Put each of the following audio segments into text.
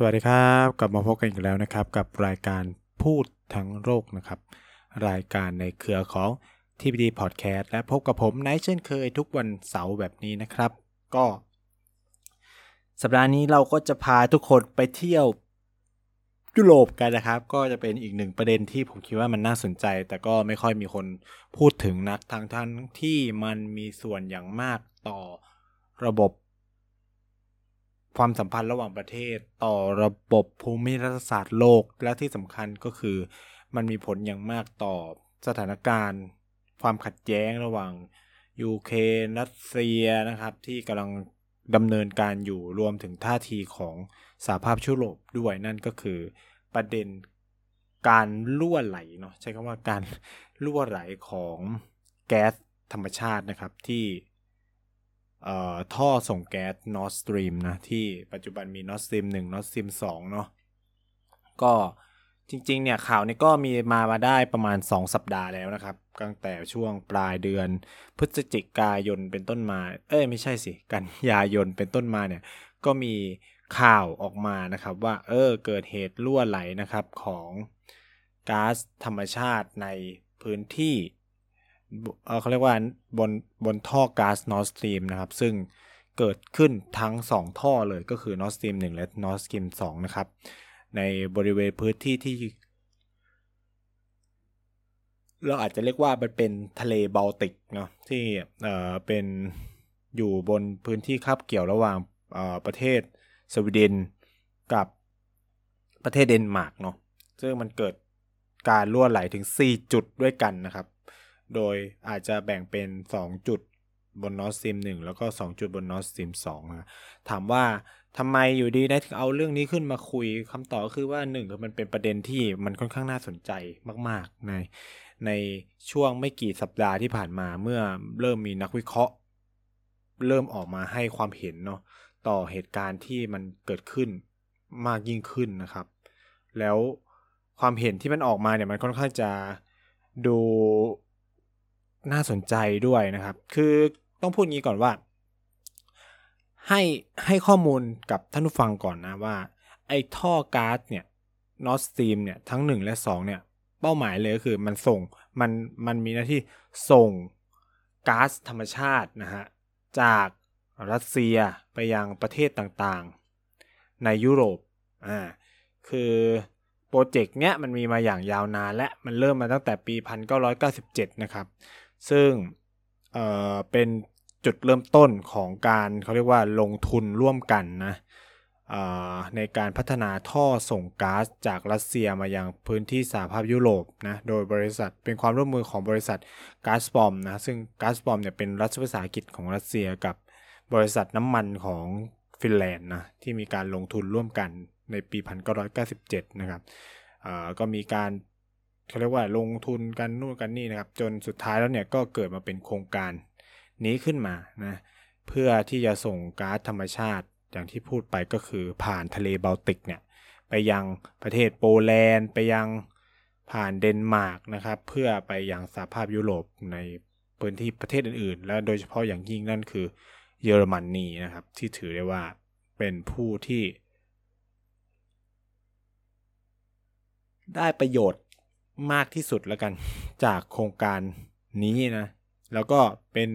สวัสดีครับกลับมาพบกันอีกแล้วนะครับ กับรายการพูดทั้งโลกนะครับ รายการในเครือของ TPD Podcast และพบกับผมไนท์เช่นเคยทุกวันเสาร์แบบนี้นะครับ ก็ สัปดาห์นี้เราก็จะพาทุกคนไปเที่ยวยุโรปกันนะครับ ก็จะเป็นอีกหนึ่งประเด็นที่ผมคิดว่ามันน่าสนใจ แต่ก็ไม่ค่อยมีคนพูดถึงนักทั้งทั้งที่มันมีส่วนอย่างมากต่อระบบ ความสัมพันธ์ระหว่างประเทศต่อระบบภูมิรัฐศาสตร์โลก และที่สำคัญก็คือ มันมีผลอย่างมากต่อสถานการณ์ ความขัดแย้งระหว่างยูเครนรัสเซียนะครับ ที่กำลังดำเนินการอยู่รวมถึงท่าทีของสหภาพยุโรปด้วยนั่นก็คือประเด็นการล่วไหลเนาะใช้คำว่าการล่วไหลของแก๊สธรรมชาตินะครับ ที่ ท่อส่งแก๊ส Nord Stream นะ ที่ปัจจุบันมี Nord Stream 1 Nord Stream 2เนาะก็จริง ๆ เนี่ยข่าวนี้ก็มีมามาได้ประมาณ 2 สัปดาห์แล้วนะครับ ตั้งแต่ช่วงปลายเดือนพฤศจิกายนเป็นต้นมา เอ้ยไม่ใช่สิ กันยายนเป็นต้นมาเนี่ย ก็มีข่าวออกมานะครับว่า เออเกิดเหตุรั่วไหลนะครับของก๊าซธรรมชาติในพื้นที่ เขาเรียกว่าบนบนท่อก๊าซ Nord Stream นะครับ ซึ่งเกิดขึ้นทั้ง 2 ท่อเลยก็คือ Nord Stream 1และ Nord Stream 2นะครับ ในบริเวณพื้นที่ที่ เราอาจจะเรียกว่ามันเป็นทะเลบอลติกเนาะที่เอ่อเป็นอยู่บนพื้นที่คาบเกี่ยวระหว่างประเทศสวีเดนกับประเทศเดนมาร์กเนาะซึ่งมันเกิดการรั่วไหลถึง 4 จุดด้วยกันนะครับ โดยอาจจะแบ่งเป็น 2 จุดบน Nord Stream 1แล้วก็ 2 จุดบน Nord Stream 2นะถามว่าทำไมอยู่ดีได้ถึงเอาเรื่องนี้ขึ้นมาคุยคำตอบก็คือว่าหนึ่งคือมันเป็นประเด็นที่มันค่อนข้างน่าสนใจมาก ๆ ในในช่วงไม่กี่สัปดาห์ที่ผ่านมาเมื่อเริ่มมีนักวิเคราะห์ เริ่มออกมาให้ความเห็นเนาะต่อเหตุการณ์ที่มันเกิดขึ้นมากยิ่งขึ้นนะครับ แล้วความเห็นที่มันออกมาเนี่ยมันค่อนข้างจะดู น่าสนใจด้วยนะครับ คือต้องพูดงี้ก่อนว่า ให้ให้ข้อมูลกับท่านผู้ฟังก่อนนะว่า ไอ้ท่อก๊าซเนี่ย Nord Stream เนี่ยทั้ง 1 และ 2 เนี่ย เป้าหมายเลยก็คือมันส่งมันมันมีหน้าที่ส่งก๊าซธรรมชาตินะฮะจากรัสเซียไปยังประเทศต่างๆ ในยุโรปอ่าคือโปรเจกต์เนี้ยมันมีมาอย่างยาวนานและมันเริ่มมาตั้งแต่ปี 1997 นะครับ ซึ่งเอ่อเป็นจุดเริ่มต้นของการเขาเรียกว่าลงทุนร่วมกันนะในการพัฒนาท่อส่งก๊าซจากรัสเซียมายังพื้นที่สหภาพยุโรปนะ โดยบริษัทเป็นความร่วมมือของบริษัทGazprom นะ ซึ่ง Gazprom เนี่ยเป็นรัฐวิสาหกิจของรัสเซียกับบริษัทน้ำมันของฟินแลนด์นะที่มีการลงทุนร่วมกันในปี 1997 นะครับก็มีการ เขาเรียกว่าลงทุนกันนู่นกันนี่นะครับ จนสุดท้ายแล้วเนี่ยก็เกิดมาเป็นโครงการนี้ขึ้นมานะเพื่อที่จะส่งก๊าซธรรมชาติอย่างที่พูดไปก็คือผ่านทะเลบอลติกเนี่ยไปยังประเทศโปแลนด์ ไปยังผ่านเดนมาร์กนะครับ เพื่อไปยังสหภาพยุโรปในพื้นที่ประเทศอื่นๆ และโดยเฉพาะอย่างยิ่งนั่นคือเยอรมนนีนะครับ ที่ถือได้ว่าเป็นผู้ที่ ได้ประโยชน์ มากที่สุดแล้วกัน จากโครงการนี้นะ แล้วก็เป็น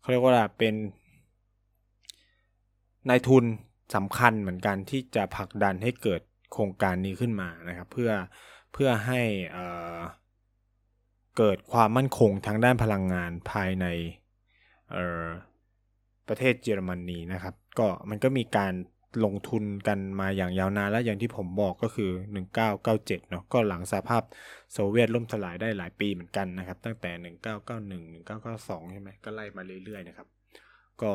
เขาเรียกว่าเป็นนายทุนสำคัญเหมือนกันที่จะผลักดันให้เกิดโครงการนี้ขึ้นมานะครับ เพื่อเพื่อให้เกิดความมั่นคงทางด้านพลังงานภายในประเทศเยอรมนีนะครับ ก็มันก็มีการ ลงทุนกันมาอย่างยาวนานและอย่างที่ผมบอกก็คือ 1997 เนาะก็หลังสหภาพโซเวียตล่มสลายได้หลายปีเหมือนกันนะครับ ตั้งแต่ 1991 1992 ใช่ไหมก็ไล่มาเรื่อยๆนะครับ ก็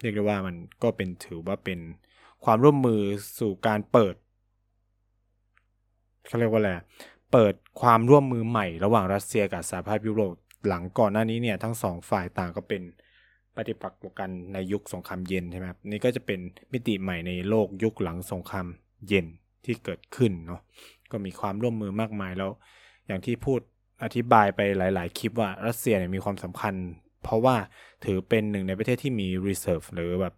เรียกได้ว่ามันก็เป็นถือว่าเป็นความร่วมมือสู่การเปิดเขาเรียกว่าอะไรเปิดความร่วมมือใหม่ระหว่างรัสเซียกับสหภาพยุโรปหลังก่อนหน้านี้เนี่ยทั้งสองฝ่ายต่างก็เป็น ปฏิปักษ์กันในยุคสงครามเย็นใช่ไหมครับนี่ก็จะเป็นมิติใหม่ในโลกยุคหลังสงครามเย็นที่เกิดขึ้นเนาะก็มีความร่วมมือมากมายแล้ว อย่างที่พูดอธิบายไปหลาย ๆ คลิปว่ารัสเซียเนี่ยมีความสำคัญ เพราะว่าถือเป็นหนึ่งในประเทศที่มี reserve หรือแบบ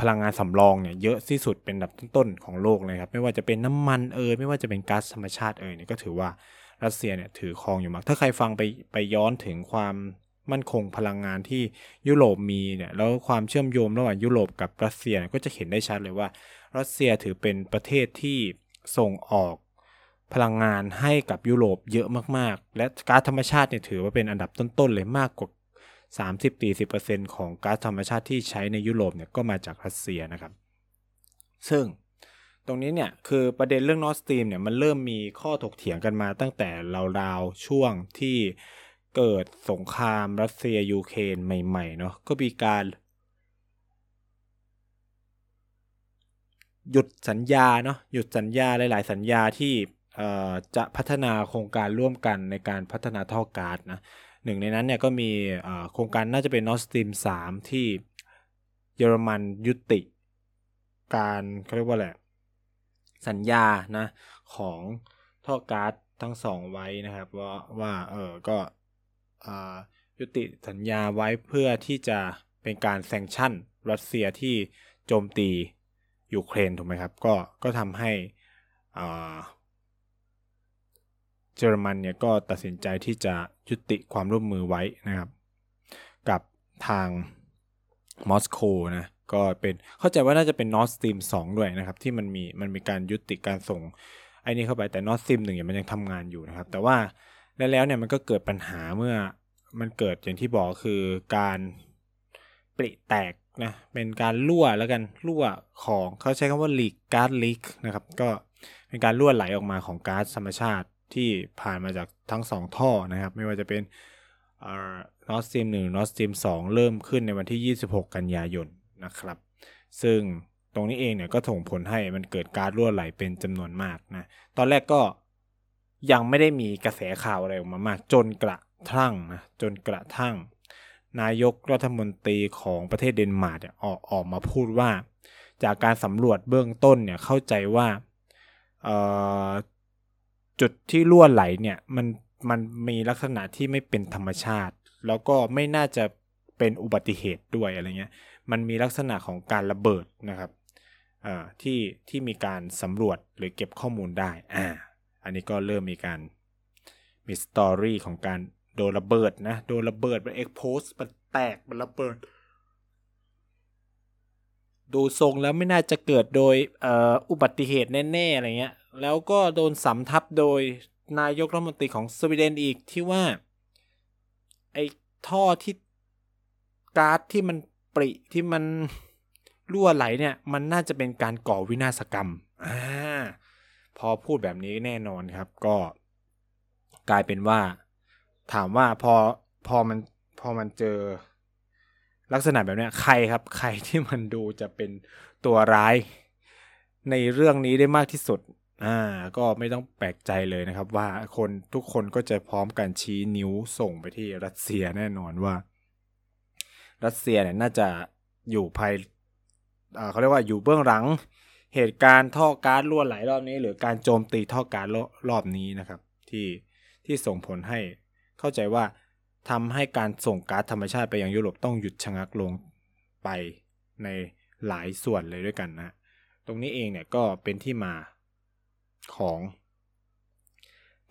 พลังงานสำรองเนี่ยเยอะที่สุดเป็นอันดับต้นๆของโลกเลยครับไม่ว่าจะเป็นน้ำมันเอยไม่ว่าจะเป็นก๊าซธรรมชาติเอยเนี่ยก็ถือว่ารัสเซียเนี่ยถือครองอยู่มาก ถ้าใครฟังไปไปย้อนถึงความ มั่นคงพลังงานที่ยุโรปมีเนี่ยแล้วความเชื่อมโยงระหว่างยุโรปกับรัสเซียก็จะเห็นได้ชัดเลยว่า รัสเซียถือเป็นประเทศที่ส่งออกพลังงานให้กับยุโรปเยอะมากๆ และก๊าซธรรมชาติเนี่ยถือว่าเป็นอันดับต้นๆเลยมากกว่า 30-40%ของก๊าซธรรมชาติที่ใช้ในยุโรปเนี่ยก็มาจากรัสเซียนะครับ ซึ่งตรงนี้เนี่ยคือประเด็นเรื่อง Nord Stream เนี่ยมันเริ่มมีข้อถกเถียงกันมาตั้งแต่ราวๆช่วงที่ เกิดสงครามรัสเซียยูเครนใหม่ๆเนาะก็มีการ หยุดสัญญาเนาะหยุดสัญญาหลาย ๆ สัญญาที่จะพัฒนาโครงการร่วมกันในการพัฒนาท่อก๊าซนะหนึ่งในนั้นเนี่ยก็มีโครงการน่าจะเป็น Nord Stream 3ที่เยอรมันยุติ การเขาเรียกว่าแหละสัญญานะของท่อก๊าซทั้งสองไว้นะครับว่าว่าเออก็ ยุติสัญญาไว้เพื่อที่จะเป็นการแซงชั่นรัสเซียที่โจมตียูเครนถูกไหมครับ ก็ก็ทำให้เยอรมันเนี่ยก็ตัดสินใจที่จะยุติความร่วมมือไว้นะครับ กับทางมอสโกนะก็เป็นเข้าใจว่าน่าจะเป็น Nord Stream 2 ด้วยนะครับ ที่มันมีมันมีการยุติการส่งไอ้นี่เข้าไปแต่ Nord Stream 1เนี่ยมันยังทำงานอยู่นะครับ แต่ว่า แล้วแล้วเนี่ยมันก็เกิดปัญหาเมื่อมันเกิดอย่างที่บอกคือการปริแตกนะเป็นการรั่วแล้วกันรั่วของเขาใช้คำว่า leak gas leak นะครับก็เป็นการรั่วไหลออกมาของก๊าซธรรมชาติที่ผ่านมาจากทั้ง 2 ท่อนะครับ ไม่ว่าจะเป็น Nord Stream 1 Nord Stream 2เริ่มขึ้นในวันที่ 26 กันยายนนะครับ ซึ่งตรงนี้เองเนี่ยก็ส่งผลให้มันเกิดการรั่วไหลเป็นจำนวนมากนะตอนแรกก็ ยังไม่ได้มีกระแสข่าวอะไรออกมามาก จนกระทั่งนะจนกระทั่ง นายกรัฐมนตรีของประเทศเดนมาร์กออกออกมาพูดว่า จากการสำรวจเบื้องต้นเนี่ยเข้าใจว่าจุดที่รั่วไหลเนี่ยมันมันมีลักษณะที่ไม่เป็นธรรมชาติ แล้วก็ไม่น่าจะเป็นอุบัติเหตุด้วยอะไรเงี้ยมันมีลักษณะของการระเบิดนะครับที่ที่มีการสำรวจหรือเก็บข้อมูลได้อ่า อันนี้ก็เริ่มมีการมี story ของการโดนระเบิดนะ โดนระเบิดมันเอ็กโพสมันแตกมันระเบิด ดูทรงแล้วไม่น่าจะเกิดโดยอุบัติเหตุแน่ๆอะไรเงี้ย แล้วก็โดนสำทับโดยนายกรัฐมนตรีของสวีเดนอีกที่ว่า ไอ้ท่อที่ก๊าซที่มันปริที่มันรั่วไหลเนี่ย มันน่าจะเป็นการก่อวินาศกรรม อ่า พอพูดแบบนี้แน่นอนครับ ก็กลายเป็นว่า ถามว่าพอพอมันพอมันเจอลักษณะแบบนี้ใครครับ ใครที่มันดูจะเป็นตัวร้าย ในเรื่องนี้ได้มากที่สุดอ่าก็ไม่ต้องแปลกใจเลยนะครับ ว่าคนทุกคนก็จะพร้อมกันชี้นิ้วส่งไปที่รัสเซียแน่นอนว่า รัสเซียเนี่ยน่าจะอยู่ภายเขาเรียกว่าอยู่เบื้องหลัง เหตุการณ์ท่อก๊าซรั่วไหลรอบนี้ หรือการโจมตีท่อก๊าซรอบนี้นะครับ ที่ที่ส่งผลให้เข้าใจว่าทำให้การส่งก๊าซธรรมชาติไปยังยุโรปต้องหยุดชะงักลงไปในหลายส่วนเลยด้วยกันนะ ตรงนี้เองเนี่ยก็เป็นที่มาของ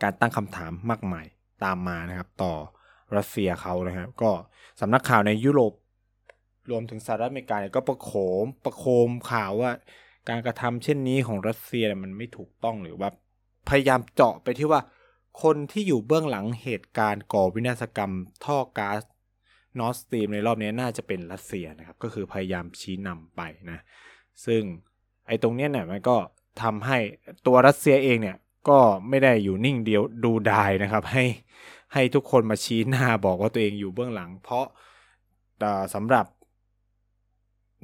การตั้งคำถามมากมายตามมานะครับ ต่อรัสเซียเขานะครับ ก็สำนักข่าวในยุโรปรวมถึงสหรัฐอเมริกาก็ประโคมประโคมข่าวว่า การกระทำเช่นนี้ของรัสเซียมันไม่ถูกต้องหรือว่า พยายามเจาะไปที่ว่า คนที่อยู่เบื้องหลังเหตุการณ์ก่อวินาศกรรมท่อก๊าซ Nord Stream ในรอบนี้น่าจะเป็นรัสเซียนะครับ ก็คือพยายามชี้นำไปนะ ซึ่งไอ้ตรงนี้เนี่ยมันก็ทำให้ตัวรัสเซียเองเนี่ยก็ไม่ได้อยู่นิ่งเดียวดูดายนะครับ ให้ให้ทุกคนมาชี้หน้าบอกว่าตัวเองอยู่เบื้องหลัง เพราะสำหรับ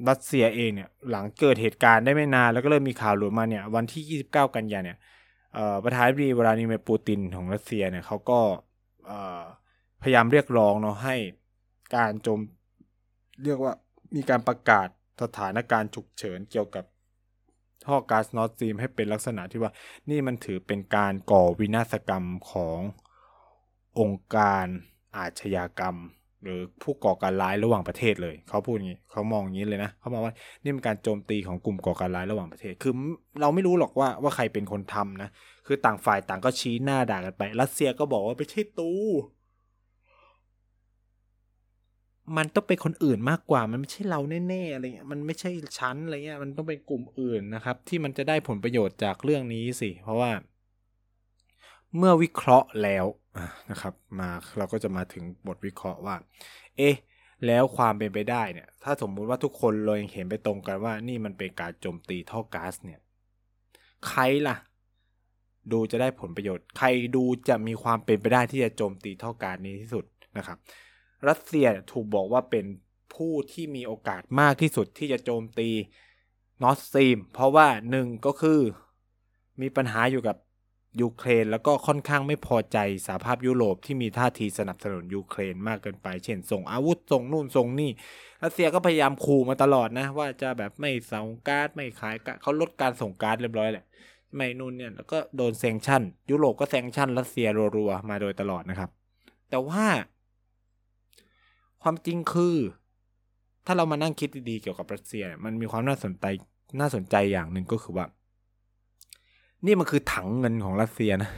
รัสเซียเองเนี่ยหลังเกิดเหตุการณ์ได้ไม่นานแล้วก็เริ่มมีข่าวหลุดมาเนี่ยวันที่ 29 กันยาเนี่ยประธานาธิบดีวลาดิเมียร์ปูตินของรัสเซียเนี่ยเขาก็พยายามเรียกร้องเนาะให้การโจมเรียกว่ามีการประกาศสถานการณ์ฉุกเฉินเกี่ยวกับท่อก๊าซ Nord Stream ให้เป็นลักษณะที่ว่านี่มันถือเป็นการก่อวินาศกรรมขององค์การอาชญากรรม หรือผู้ก่อการร้ายระหว่างประเทศเลย เขาพูดอย่างนี้เขามองอย่างนี้เลยนะเขามองว่านี่เป็นการโจมตีของกลุ่มก่อการร้ายระหว่างประเทศ คือเราไม่รู้หรอกว่าว่าใครเป็นคนทำนะคือต่างฝ่ายต่างก็ชี้หน้าด่ากันไป รัสเซียก็บอกว่าไม่ใช่ตูมันต้องเป็นคนอื่นมากกว่า มันไม่ใช่เราแน่ๆอะไรเงี้ย มันไม่ใช่ชั้นอะไรเงี้ย มันต้องเป็นกลุ่มอื่นนะครับ ที่มันจะได้ผลประโยชน์จากเรื่องนี้สิ เพราะว่า เมื่อวิเคราะห์แล้ว นะครับมาเราก็จะมาถึงบทวิเคราะห์ว่า เอ๊ะแล้วความเป็นไปได้เนี่ย ถ้าสมมุติว่าทุกคนเลยเห็นไปตรงกันว่า นี่มันเป็นการโจมตีท่อก๊าซเนี่ย ใครล่ะ ดูจะได้ผลประโยชน์ ใครดูจะมีความเป็นไปได้ที่จะโจมตีท่อก๊าซนี้ที่สุดนะครับ รัสเซียถูกบอกว่าเป็นผู้ที่มีโอกาสมากที่สุดที่จะโจมตี Nord Stream เพราะว่าหนึ่งก็คือมีปัญหาอยู่กับ ยูเครนแล้วก็ค่อนข้างไม่พอใจสหภาพยุโรปที่มีท่าทีสนับสนุนยูเครนมากเกินไป เช่นส่งอาวุธส่งนู่นส่งนี่รัสเซียก็พยายามขู่มาตลอดนะ ว่าจะแบบไม่ส่งก๊าซไม่ขายก๊าซเขาลดการส่งก๊าซเรียบร้อยแหละไม่นู่นเนี่ยแล้วก็โดน sanction ยุโรปก็แซงชั่นรัสเซียรัวๆมาโดยตลอดนะครับ แต่ว่า ความจริงคือ ถ้าเรามานั่งคิดดีๆเกี่ยวกับรัสเซีย มันมีความน่าสนใจน่าสนใจอย่างหนึ่งก็คือว่า นี่มันคือถังเงินของรัสเซียนะ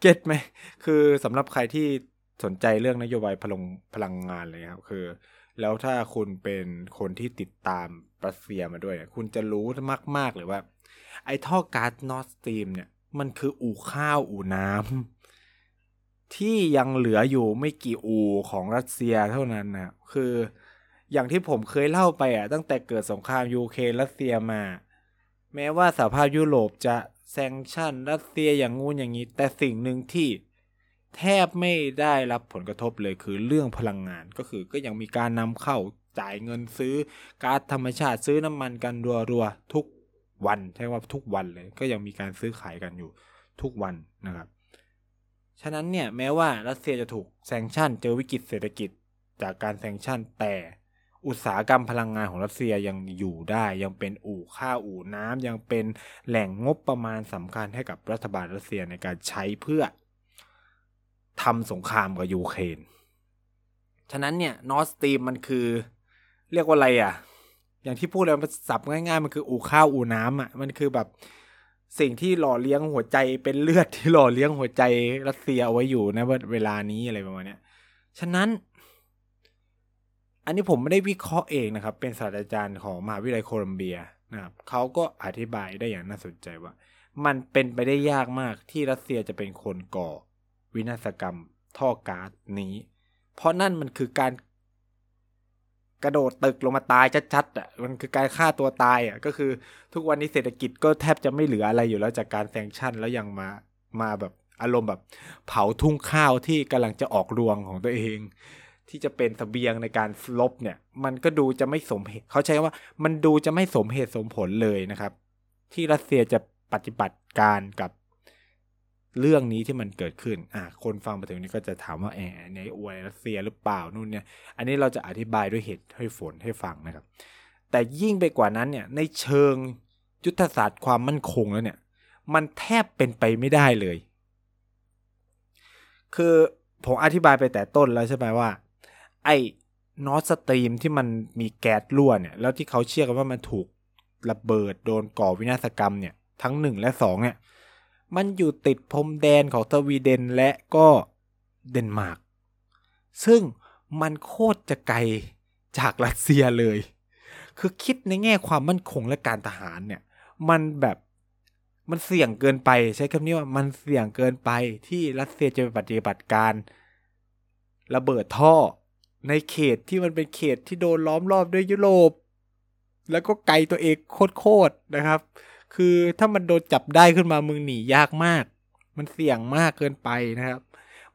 เก็ตไหม คือสำหรับใครที่สนใจเรื่องนโยบายพลังพลังงานเลยครับ คือ แล้วถ้าคุณเป็นคนที่ติดตามรัสเซียมาด้วย คุณจะรู้มาก ๆ เลยว่า ไอ้ท่อก๊าซ Nord Stream เนี่ย มันคืออู่ข้าวอู่น้ำที่ยังเหลืออยู่ไม่กี่อู่ของรัสเซียเท่านั้นนะคืออย่างที่ผมเคยเล่าไปอะ ตั้งแต่เกิดสงครามยูเครนรัสเซียมา แม้ว่าสหภาพยุโรปจะ sanction รัสเซียอย่างงู้นอย่างนี้ แต่สิ่งหนึ่งที่แทบไม่ได้รับผลกระทบเลยคือเรื่องพลังงานก็คือก็ยังมีการนำเข้าจ่ายเงินซื้อก๊าซธรรมชาติซื้อน้ำมันกันรัวๆทุกวันใช่ว่าทุกวันเลยก็ยังมีการซื้อขายกันอยู่ทุกวันนะครับ ฉะนั้นเนี่ยแม้ว่ารัสเซียจะถูกแซงชั่น เจอวิกฤตเศรษฐกิจจากการแซงชั่นแต่ อุตสาหกรรมพลังงานของรัสเซียยังอยู่ได้ ยังเป็นอู่ข้าวอู่น้ำยังเป็นแหล่งงบประมาณสำคัญให้กับรัฐบาลรัสเซียในการใช้เพื่อทำสงครามกับยูเครนฉะนั้นเนี่ยนอสตีมมันคือ เรียกว่าอะไรอะ อย่างที่พูดเลยมันสับง่ายๆ มันคืออู่ข้าวอู่น้ำอะมันคือแบบสิ่งที่หล่อเลี้ยงหัวใจเป็นเลือดที่หล่อเลี้ยงหัวใจรัสเซียเอาไว้อยู่นะเวลานี้อะไรประมาณนี้ฉะนั้น อันนี้ผมไม่ได้วิเคราะห์เองนะครับ เป็นศาสตราจารย์ของมหาวิทยาลัยโคลัมเบียนะครับเขาก็อธิบายได้อย่างน่าสนใจว่า มันเป็นไปได้ยากมากที่รัสเซียจะเป็นคนก่อ วินาศกรรมท่อก๊าซนี้ เพราะนั่นมันคือการกระโดดตึกลงมาตายชัดๆอะมันคือการฆ่าตัวตายอะก็คือทุกวันนี้เศรษฐกิจก็แทบจะไม่เหลืออะไรอยู่แล้วจากการแซงชั่นแล้วยังมามาแบบอารมณ์แบบ เผาทุ่งข้าวที่กำลังจะออกรวงของตัวเอง ที่จะเป็นสเสบียงในการลบเนี่ย มันก็ดูจะไม่สมเหตุเขาใช้ว่ามันดูจะไม่สมเหตุสมผลเลยนะครับ ที่รัสเซียจะปฏิบัติการกับเรื่องนี้ที่มันเกิดขึ้น อ่า คนฟังมาถึงนี้ก็จะถามว่าแอบในอวยรัสเซียหรือเปล่านู่นเนี่ย อันนี้เราจะอธิบายด้วยเหตุให้ฝนให้ฟังนะครับ แต่ยิ่งไปกว่านั้นเนี่ย ในเชิงยุทธศาสตร์ความมั่นคงแล้วเนี่ย มันแทบเป็นไปไม่ได้เลย คือผมอธิบายไปแต่ต้นแล้วใช่ไหมว่า ไอ้ Nord Stream ที่มันมีแก๊สรั่วเนี่ยแล้วที่เขาเชื่อกันว่ามันถูกระเบิดโดนก่อวินาศกรรมเนี่ยทั้งหนึ่งและสองเนี่ย มันอยู่ติดพรมแดนของสวีเดนและก็เดนมาร์กซึ่งมันโคตรจะไกลจากรัสเซียเลย คือคิดในแง่ความมั่นคงและการทหารเนี่ย มันแบบมันเสี่ยงเกินไป ใช้คำนี้ว่ามันเสี่ยงเกินไปที่รัสเซียจะไปปฏิบัติการ ระเบิดท่อ ในเขตที่มันเป็นเขตที่โดนล้อมรอบด้วยยุโรป แล้วก็ไกลตัวเองโคตรๆนะครับ คือถ้ามันโดนจับได้ขึ้นมามึงหนียากมาก มันเสี่ยงมากเกินไปนะครับ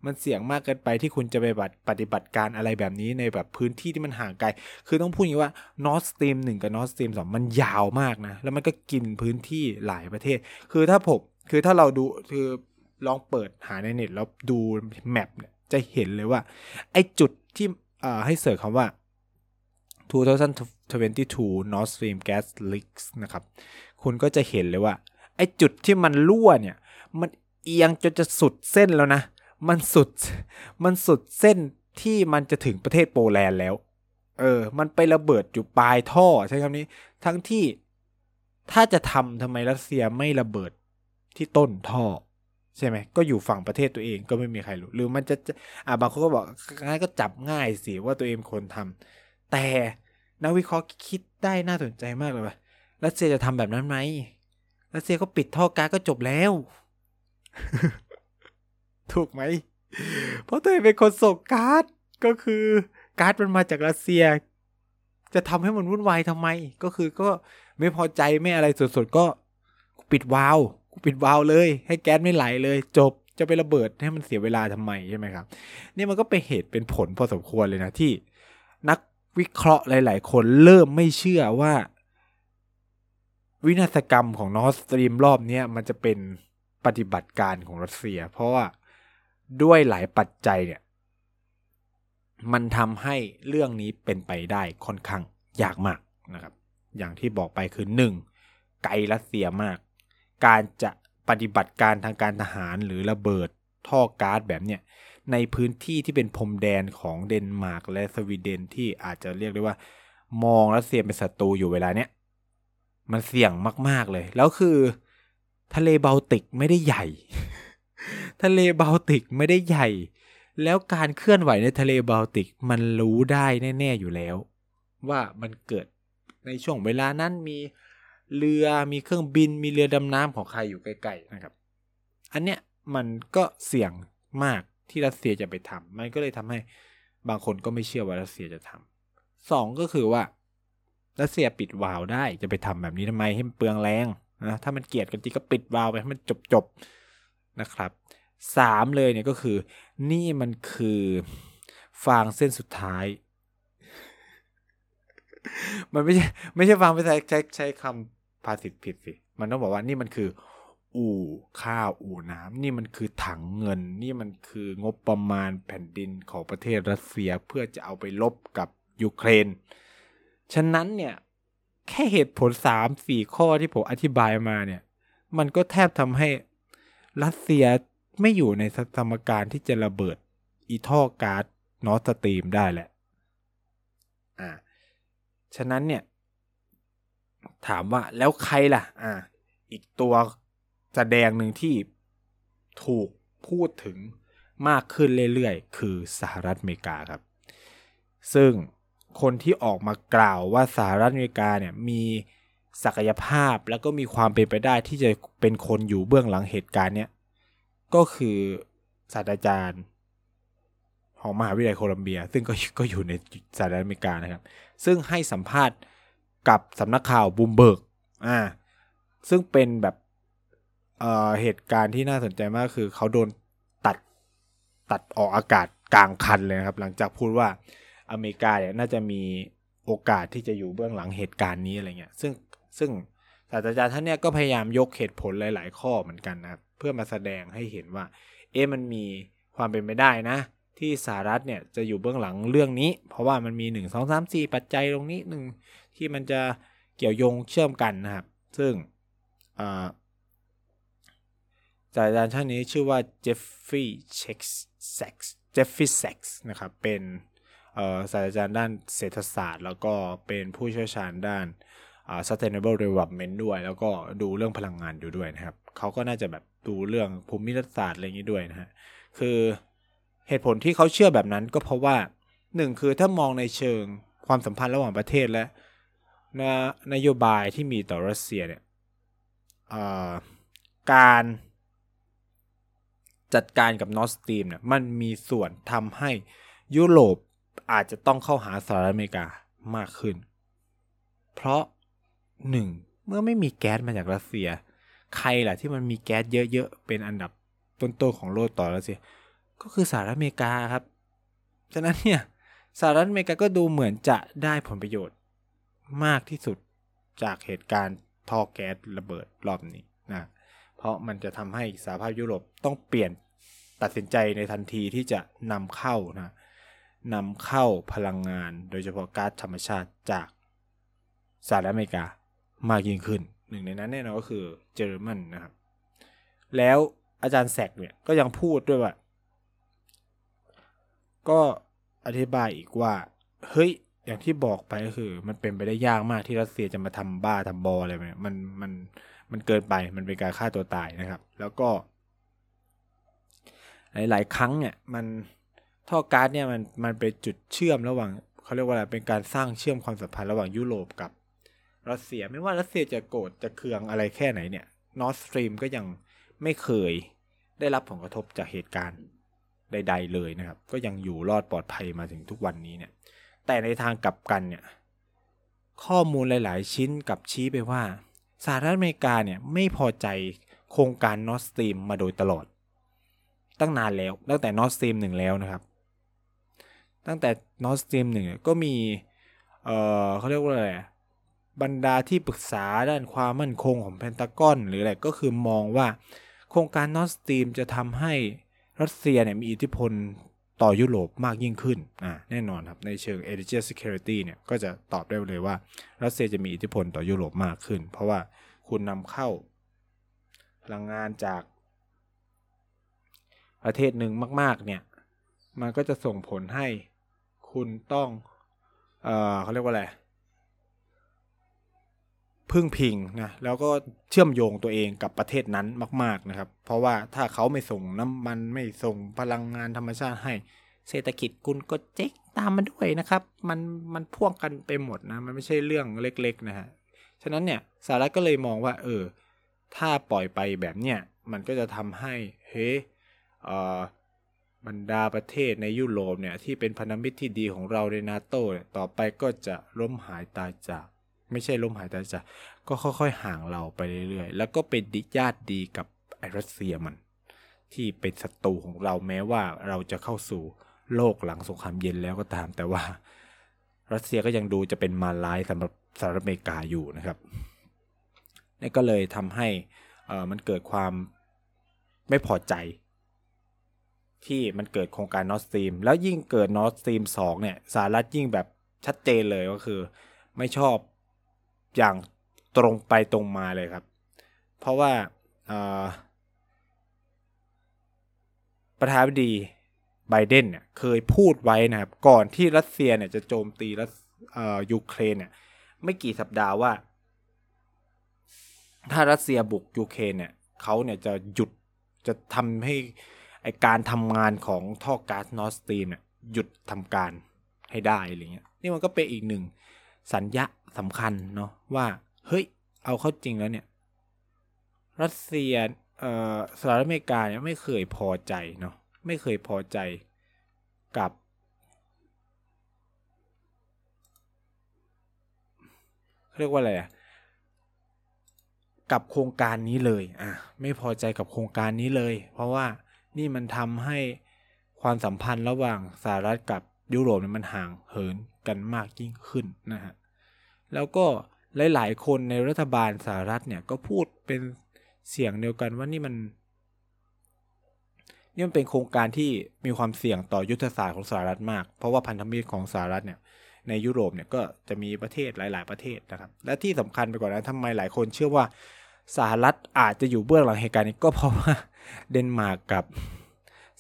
มันเสี่ยงมากเกินไปที่คุณจะไปปฏิบัติการอะไรแบบนี้ในแบบพื้นที่ที่มันห่างไกล คือต้องพูดอย่างนี้ว่า Nord Stream 1กับ Nord Stream 2มันยาวมากนะ แล้วมันก็กินพื้นที่หลายประเทศ คือถ้าผมคือถ้าเราดูคือลองเปิดหาในเน็ตแล้วดูแมปเนี่ยจะเห็นเลยว่า ไอ้จุดที่ ให้เสิร์ชคำว่า 2022 Nord Stream Gas Leaks นะครับ คุณก็จะเห็นเลยว่า ไอ้จุดที่มันรั่วเนี่ย มันเอียงจนจะสุดเส้นแล้วนะ มันสุด มันสุดเส้นที่มันจะถึงประเทศโปแลนด์แล้ว เออ มันไประเบิดอยู่ปลายท่อใช้คำนี้ ทั้งที่ถ้าจะทำทำไมรัสเซียไม่ระเบิดที่ต้นท่อ ใช่ไหมก็อยู่ฝั่งประเทศตัวเองก็ไม่มีใครรู้หรือมันจะอ่าบางคนก็บอกงั้นก็จับง่ายสิว่าตัวเองคนทำแต่นักวิเคราะห์คิดได้น่าสนใจมากเลยว่ารัสเซียจะทำแบบนั้นไหมรัสเซียก็ปิดท่อก๊าซก็จบแล้ว ถูกไหมเพราะตัวเองเป็นคนส่งก๊าซก็คือก๊าซมันมาจากรัสเซีย จะทำให้มันวุ่นวายทำไม ก็คือก็ไม่พอใจไม่อะไรสุดๆก็ปิดวาล์ว ปิดวาล์วเลย ให้แก๊สไม่ไหลเลยจบจะไประเบิดให้มันเสียเวลาทำไมใช่ไหมครับนี่มันก็เป็นเหตุเป็นผลพอสมควรเลยนะที่นักวิเคราะห์หลาย ๆ คนเริ่มไม่เชื่อว่า วินาศกรรมของนอร์สตรีมรอบนี้มันจะเป็นปฏิบัติการของรัสเซีย เพราะว่าด้วยหลายปัจจัยเนี่ย มันทำให้เรื่องนี้เป็นไปได้ค่อนข้างยากมากนะครับ อย่างที่บอกไปคือหนึ่งไกลรัสเซียมาก การจะปฏิบัติการทางการทหารหรือระเบิดท่อก๊าซแบบเนี้ยในพื้นที่ที่เป็นพรมแดนของเดนมาร์กและสวีเดนที่อาจจะเรียกได้ว่า มองรัสเซียเป็นศัตรูอยู่เวลาเนี้ยมันเสี่ยงมาก ๆเลย แล้วคือ ทะเลบาลติกไม่ได้ใหญ่ ทะเลบาลติกไม่ได้ใหญ่ แล้วการเคลื่อนไหวในทะเลบาลติกมันรู้ได้แน่ ๆอยู่แล้ว ว่ามันเกิดในช่วงเวลานั้นมี เรือมีเครื่องบินมีเรือดำน้ำของใครอยู่ใกล้ๆนะครับ อันเนี้ยมันก็เสี่ยงมากที่รัสเซียจะไปทำมันก็เลยทำให้บางคนก็ไม่เชื่อว่ารัสเซียจะทำสองก็คือว่ารัสเซียปิดวาล์วได้จะไปทำแบบนี้ทำไมให้มันเปลืองแรงนะถ้ามันเกลียดกันจริงก็ปิดวาล์วไปให้มันจบจบนะครับสามเลยเนี่ยก็คือ นี่มันคือฟางเส้นสุดท้าย มันไม่ใช่ไม่ใช่ฟางไปใช้ใช้ใช้คำ ภาษิตผิดสิ มันต้องบอกว่านี่มันคือ อู่ข้าวอู่น้ำนี่มันคือถังเงิน นี่มันคืองบประมาณแผ่นดินของประเทศรัสเซียเพื่อจะเอาไปลบกับยูเครน ฉะนั้นเนี่ย แค่เหตุผลสามสี่ข้อที่ผมอธิบายมาเนี่ย มันก็แทบทำให้รัสเซียไม่อยู่ในสมการที่จะระเบิดอีท่อก๊าซนอร์ดสตรีมได้แหละ อ่า ฉะนั้นเนี่ย ถามว่าแล้วใครล่ะ อ่า อีกตัวแสดงหนึ่งที่ถูกพูดถึงมากขึ้นเรื่อยๆ คือสหรัฐอเมริกาครับ ซึ่งคนที่ออกมากล่าวว่าสหรัฐอเมริกาเนี่ยมีศักยภาพแล้วก็มีความเป็นไปได้ที่จะเป็นคนอยู่เบื้องหลังเหตุการณ์เนี้ยก็คือศาสตราจารย์ของมหาวิทยาลัยโคลัมเบีย ซึ่งก็ก็อยู่ในสหรัฐอเมริกานะครับ ซึ่งให้สัมภาษณ์ กับสำนักข่าวบูมเบิร์กอ่าซึ่งเป็นแบบเอ่อเหตุการณ์ที่น่าสนใจมากคือเขาโดนตัดตัดออกอากาศกลางคันเลยนะครับ หลังจากพูดว่าอเมริกาเนี่ยน่าจะมีโอกาสที่จะอยู่เบื้องหลังเหตุการณ์นี้อะไรเงี้ยซึ่งซึ่งศาสตราจารย์ท่านเนี้ยก็พยายามยกเหตุผลหลาย ๆ ข้อเหมือนกันนะครับเพื่อมาแสดงให้เห็นว่า เอ๊ะมันมีความเป็นไปได้นะ ที่สหรัฐเนี่ยจะอยู่เบื้องหลังเรื่องนี้ เพราะว่ามันมี 1 2 3 4 ปัจจัยตรงนี้หนึ่ง ที่มันจะเกี่ยวโยงเชื่อมกันนะครับ ซึ่งศาสตราจารย์ท่านนี้ชื่อว่า Jeffrey Sachs Sachs Jeffrey Sachs นะครับ เป็นศาสตราจารย์ด้านเศรษฐศาสตร์ แล้วก็เป็นผู้เชี่ยวชาญด้าน sustainable development ด้วย แล้วก็ดูเรื่องพลังงานอยู่ด้วยนะครับ เขาก็น่าจะแบบดูเรื่องภูมิรัฐศาสตร์อะไรอย่างนี้ด้วยนะฮะ คือเหตุผลที่เขาเชื่อแบบนั้นก็เพราะว่าหนึ่งคือถ้ามองในเชิงความสัมพันธ์ระหว่างประเทศและ นนโยบายที่มีต่อรัสเซียเนี่ยการจัดการกับนอสตีมเนี่ยมันมีส่วนทำให้ยุโรปอาจจะต้องเข้าหาสหรัฐอเมริกามากขึ้น เพราะหนึ่งเมื่อไม่มีแก๊สมาจากรัสเซีย ใครล่ะที่มันมีแก๊สเยอะๆ เป็นอันดับต้นๆของโลกต่อรัสเซีย ก็คือสหรัฐอเมริกาครับ ฉะนั้นเนี่ยสหรัฐอเมริกาก็ดูเหมือนจะได้ผลประโยชน์ มากที่สุดจากเหตุการณ์ท่อแก๊สระเบิดรอบนี้นะเพราะมันจะทำให้สหภาพยุโรปต้องเปลี่ยนตัดสินใจในทันทีที่จะนำเข้านะนำเข้าพลังงานโดยเฉพาะก๊าซธรรมชาติจากสหรัฐอเมริกามากยิ่งขึ้น หนึ่งในนั้นแน่นอนก็คือเยอรมันนะครับ แล้วอาจารย์แซกเนี่ยก็ยังพูดด้วยว่า ก็อธิบายอีกว่า เฮ้ย อย่างที่บอกไปก็คือ มันเป็นไปได้ยากมากที่รัสเซียจะมาทำบ้าทำบออะไรแบบนี้มันมันมันเกินไปมันเป็นการฆ่าตัวตายนะครับ แล้วก็ หลาย ๆ ครั้งเนี่ย มันท่อก๊าซเนี่ยมันมันเป็นจุดเชื่อมระหว่างเขาเรียกว่าอะไรเป็นการสร้างเชื่อมความสัมพันธ์ระหว่างยุโรปกับรัสเซียไม่ว่ารัสเซียจะโกรธจะเคืองอะไรแค่ไหนเนี่ยนอร์สตรีมก็ยังไม่เคยได้รับผลกระทบจากเหตุการณ์ใด ๆ เลยนะครับ ก็ยังอยู่รอดปลอดภัยมาถึงทุกวันนี้เนี่ย แต่ในทางกลับกันเนี่ยข้อมูลหลาย ๆ ชิ้นกลับชี้ไปว่าสหรัฐอเมริกาเนี่ยไม่พอใจโครงการนอร์สตรีมมาโดยตลอด ตั้งนานแล้วตั้งแต่นอร์สตรีมหนึ่งแล้วนะครับ ตั้งแต่นอร์สตรีมหนึ่งก็มีเออเขาเรียกว่าอะไรบรรดาที่ปรึกษาด้านความมั่นคงของเพนตากอนหรืออะไรก็คือมองว่า โครงการนอร์สตรีมจะทำให้รัสเซียเนี่ยมีอิทธิพล ต่อยุโรปมากยิ่งขึ้นอ่าแน่นอนครับในเชิง energy security เนี่ยก็จะตอบได้เลยว่ารัสเซียจะมีอิทธิพลต่อยุโรปมากขึ้น เพราะว่าคุณนำเข้าพลังงานจากประเทศหนึ่งมาก ๆ เนี่ย มันก็จะส่งผลให้คุณต้อง เออเขาเรียกว่าอะไร พึ่งพิงนะแล้วก็เชื่อมโยงตัวเองกับประเทศนั้นมาก ๆนะครับ เพราะว่าถ้าเขาไม่ส่งน้ำมันไม่ส่งพลังงานธรรมชาติให้เศรษฐกิจคุณก็เจ๊งตามมาด้วยนะครับ มันมันพ่วงกันไปหมดนะ มันไม่ใช่เรื่องเล็กๆนะฮะฉะนั้นเนี่ยสหรัฐก็เลยมองว่า เออ ถ้าปล่อยไปแบบเนี้ยมันก็จะทำให้เฮ้เออบรรดาประเทศในยุโรปเนี่ยที่เป็นพันธมิตรที่ดีของเราในนาโต้ต่อไปก็จะล้มหายตายจาก ไม่ใช่ล้มหายตายจากก็ค่อยๆห่างเราไปเรื่อยๆ แล้วก็เป็นดิญาติดีกับไอรัสเซียมัน ที่เป็นศัตรูของเราแม้ว่าเราจะเข้าสู่โลกหลังสงครามเย็นแล้วก็ตาม แต่ว่ารัสเซียก็ยังดูจะเป็นมาลายสำหรับสหรัฐอเมริกาอยู่นะครับนี่ก็เลยทำให้มันเกิดความไม่พอใจ ที่มันเกิดโครงการนอร์สตรีมแล้วยิ่งเกิดนอร์สตรีมสองเนี่ยสหรัฐยิ่งแบบชัดเจนเลยก็คือ ไม่ชอบ อย่างตรงไปตรงมาเลยครับ เพราะว่าประธานาธิบดีไบเดนเนี่ยเคยพูดไว้นะครับ ก่อนที่รัสเซียเนี่ยจะโจมตีรัสยูเครนเนี่ยไม่กี่สัปดาห์ว่า ถ้ารัสเซียบุกยูเครนเนี่ยเขาเนี่ยจะหยุดจะทำให้ไอการทำงานของท่อก๊าซนอร์สตรีมเนี่ยหยุดทำการให้ได้อะไรเงี้ยนี่มันก็เป็นอีกหนึ่งสัญญาณ สำคัญเนาะว่า เฮ้ย เอาเข้าจริงแล้วเนี่ย รัสเซียเอ่อสหรัฐอเมริกาเนี่ยไม่เคยพอใจเนาะไม่เคยพอใจกับ เรียกว่าอะไรอะกับโครงการนี้เลยอะไม่พอใจกับโครงการนี้เลย เพราะว่านี่มันทำให้ความสัมพันธ์ระหว่างสหรัฐกับยุโรปเนี่ยมันห่างเหินกันมากยิ่งขึ้นนะฮะ แล้วก็หลาย ๆ คนในรัฐบาลสหรัฐเนี่ยก็พูดเป็นเสียงเดียวกันว่านี่มันนี่มันเป็นโครงการที่มีความเสี่ยงต่อยุทธศาสตร์ของสหรัฐมาก เพราะว่าพันธมิตรของสหรัฐเนี่ยในยุโรปเนี่ยก็จะมีประเทศหลาย ๆ ประเทศนะครับ และที่สำคัญไปกว่านั้นทำไมหลายคนเชื่อว่าสหรัฐอาจจะอยู่เบื้องหลังเหตุการณ์นี้ก็เพราะว่าเดนมาร์กกับ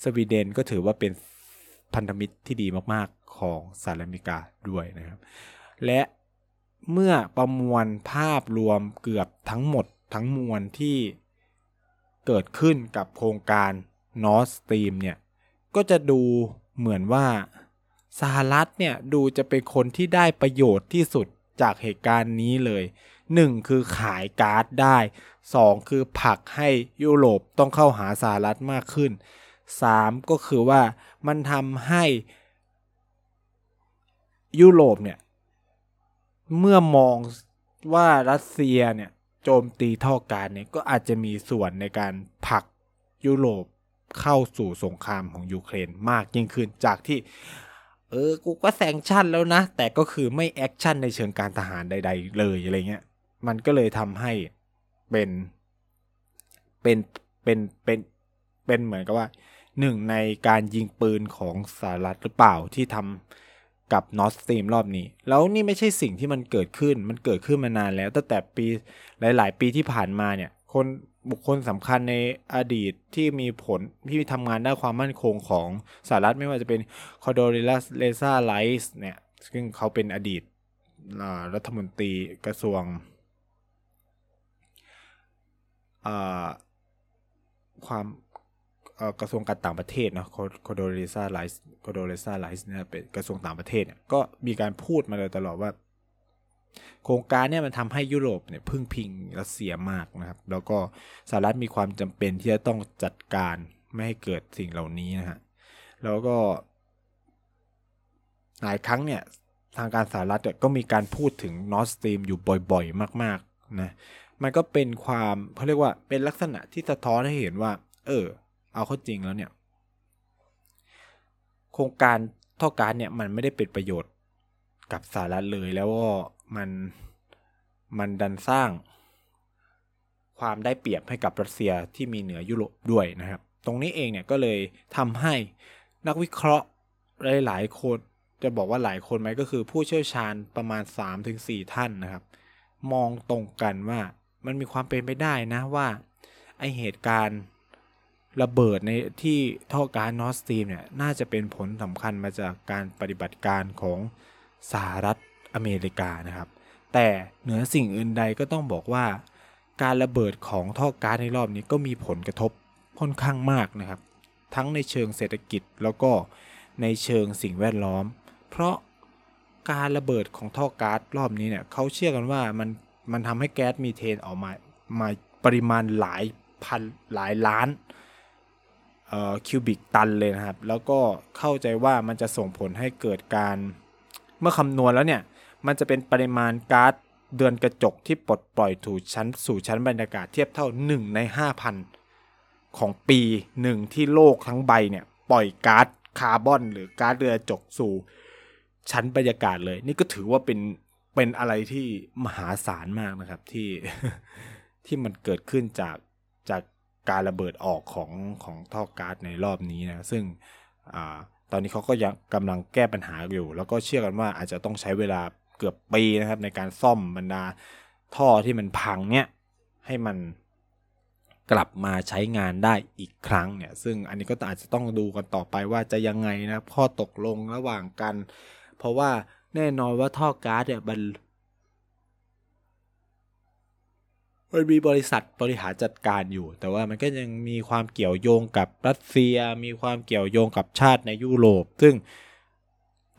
สวีเดนก็ถือว่าเป็นพันธมิตรที่ดีมาก ๆ ของสหรัฐอเมริกาด้วยนะครับ และ เมื่อประมวลภาพรวมเกือบทั้งหมดทั้งมวลที่เกิดขึ้นกับโครงการ Nord Stream เนี่ย ก็จะดูเหมือนว่าสหรัฐเนี่ย ดูจะเป็นคนที่ได้ประโยชน์ที่สุดจากเหตุการณ์นี้เลย 1. คือขายก๊าซได้ 2. คือผลักให้ยุโรปต้องเข้าหาสหรัฐมากขึ้น 3. ก็คือว่ามันทำให้ยุโรปเนี่ย เมื่อมองว่ารัสเซียเนี่ยโจมตีท่อก๊าซเนี่ยก็อาจจะมีส่วนในการผลักยุโรปเข้าสู่สงครามของยูเครนมากยิ่งขึ้นจากที่ เออ กูก็ sanction แล้วนะ แต่ก็คือไม่ action ในเชิงการทหารใด ๆ เลยอะไรเงี้ย มันก็เลยทำให้เป็นเป็นเป็นเป็นเป็นเหมือนกับว่าหนึ่งในการยิงปืนของสหรัฐหรือเปล่าที่ทำ กับ Nord Stream รอบนี้ แล้วนี่ไม่ใช่สิ่งที่มันเกิดขึ้น มันเกิดขึ้นมานานแล้วตั้งแต่ปีหลาย ๆ ปีที่ผ่านมาเนี่ย คนบุคคลสำคัญในอดีตที่มีผลที่ทำงานด้านความมั่นคงของสหรัฐไม่ว่าจะเป็นคอโดริลาเลซาไลส์เนี่ย ซึ่งเขาเป็นอดีตรัฐมนตรีกระทรวงความ กระทรวงการต่างประเทศนะโคโดเรซาไลส์โคโดเรซาไลส์เนี่ยเป็นกระทรวงต่างประเทศเนี่ยก็มีการพูดมาเลยตลอดว่า โครงการเนี่ยมันทำให้ยุโรปเนี่ยพึ่งพิงรัสเซียมากนะครับ แล้วก็สหรัฐมีความจำเป็นที่จะต้องจัดการไม่ให้เกิดสิ่งเหล่านี้นะฮะแล้วก็หลายครั้งเนี่ยทางการสหรัฐก็มีการพูดถึง Nord Stream อยู่บ่อยๆ มากๆนะมันก็เป็นความเขาเรียกว่าเป็นลักษณะที่สะท้อนให้เห็นว่า เออ เอาเข้าจริงแล้วเนี่ย โครงการท่อการเนี่ยมันไม่ได้เป็นประโยชน์กับสหรัฐเลยแล้วก็มันมันดันสร้างความได้เปรียบให้กับรัสเซียที่มีเหนือยุโรปด้วยนะครับ ตรงนี้เองเนี่ยก็เลยทำให้นักวิเคราะห์หลายๆคนจะบอกว่าหลายคนไหมก็คือผู้เชี่ยวชาญประมาณ 3-4 ท่านนะครับ มองตรงกันว่ามันมีความเป็นไปได้นะว่าไอเหตุการณ์ ระเบิดในที่ท่อการนอสตีมเนี่ยน่าจะเป็นผลสำคัญมาจากการปฏิบัติการของสหรัฐอเมริกานะครับ แต่เหนือสิ่งอื่นใดก็ต้องบอกว่า การระเบิดของท่อการในรอบนี้ก็มีผลกระทบค่อนข้างมากนะครับ ทั้งในเชิงเศรษฐกิจแล้วก็ในเชิงสิ่งแวดล้อม เพราะการระเบิดของท่อก๊าซรอบนี้เนี่ยเขาเชื่อกันว่ามันมันทำให้แก๊สมีเทนออกมามาปริมาณหลายพันหลายล้าน คิวบิกตันเลยนะครับ แล้วก็เข้าใจว่ามันจะส่งผลให้เกิดการเมื่อคำนวณแล้วเนี่ย มันจะเป็นปริมาณก๊าซเดือนกระจกที่ปลดปล่อยถูชั้นสู่ชั้นบรรยากาศเทียบเท่า 1 ใน 5,000 ของปีหนึ่งที่โลกทั้งใบเนี่ย ปล่อยก๊าซคาร์บอน หรือก๊าซเรือนกระจกสู่ชั้นบรรยากาศเลย นี่ก็ถือว่าเป็นเป็นอะไรที่มหาศาลมากนะครับที่ที่มันเกิดขึ้นจาก การระเบิดออกของของท่อก๊าซในรอบนี้นะซึ่งอตอนนี้เขาก็ยังกำลังแก้ปัญหาอยู่ แล้วก็เชื่อกันว่าอาจจะต้องใช้เวลาเกือบปีนะครับ ในการซ่อมบรรดาท่อที่มันพังเนี่ยให้มันกลับมาใช้งานได้อีกครั้งเนี่ย ซึ่งอันนี้ก็อาจจะต้องดูกันต่อไปว่าจะยังไงนะข้อตกลงระหว่างกัน เพราะว่าแน่นอนว่าท่อก๊าซเนี่ยมัน มันมีบริษัทบริหารจัดการอยู่ แต่ว่ามันก็ยังมีความเกี่ยวโยงกับรัสเซีย มีความเกี่ยวโยงกับชาติในยุโรป ซึ่ง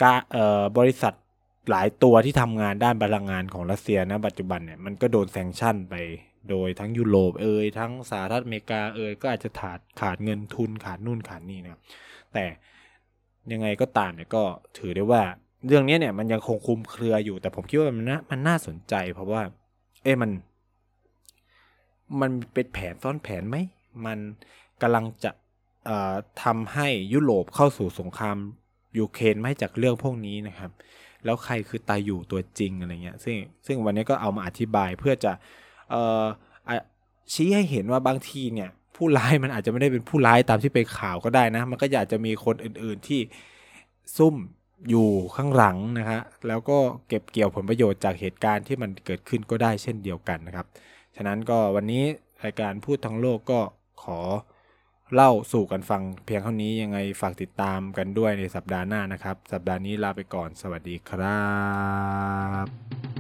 กาเอ่อบริษัทหลายตัวที่ทำงานด้านพลังงานของรัสเซียนะปัจจุบันเนี่ยมันก็โดนแซงชั่นไปโดยทั้งยุโรปเอ่ยทั้งสหรัฐอเมริกาเอ่ยก็อาจจะขาดขาดเงินทุนขาดนู่นขาดนี่นะแต่ยังไงก็ตามเนี่ยก็ถือได้ว่าเรื่องนี้เนี่ยมันยังคงคุมเครืออยู่แต่ผมคิดว่ามันน่ามันน่าสนใจเพราะว่า เอ้มัน มันเป็นแผนซ้อนแผนไหม มันกำลังจะทำให้ยุโรปเข้าสู่สงครามยูเครนไม่จากเรื่องพวกนี้นะครับ แล้วใครคือตายอยู่ตัวจริงอะไรเงี้ยซึ่งซึ่งวันนี้ก็เอามาอธิบายเพื่อจะชี้ให้เห็นว่าบางทีเนี่ย ผู้ร้ายมันอาจจะไม่ได้เป็นผู้ร้ายตามที่ไปข่าวก็ได้นะ มันก็อยากจะมีคนอื่น ๆที่ซุ่มอยู่ข้างหลังนะฮะแล้วก็เก็บเกี่ยวผลประโยชน์จากเหตุการณ์ที่มันเกิดขึ้นก็ได้เช่นเดียวกันนะครับ ฉะนั้นก็วันนี้รายการพูดทั้งโลกก็ขอเล่าสู่กันฟังเพียงเท่านี้ยังไงฝากติดตามกันด้วยในสัปดาห์หน้านะครับ สัปดาห์นี้ลาไปก่อนสวัสดีครับ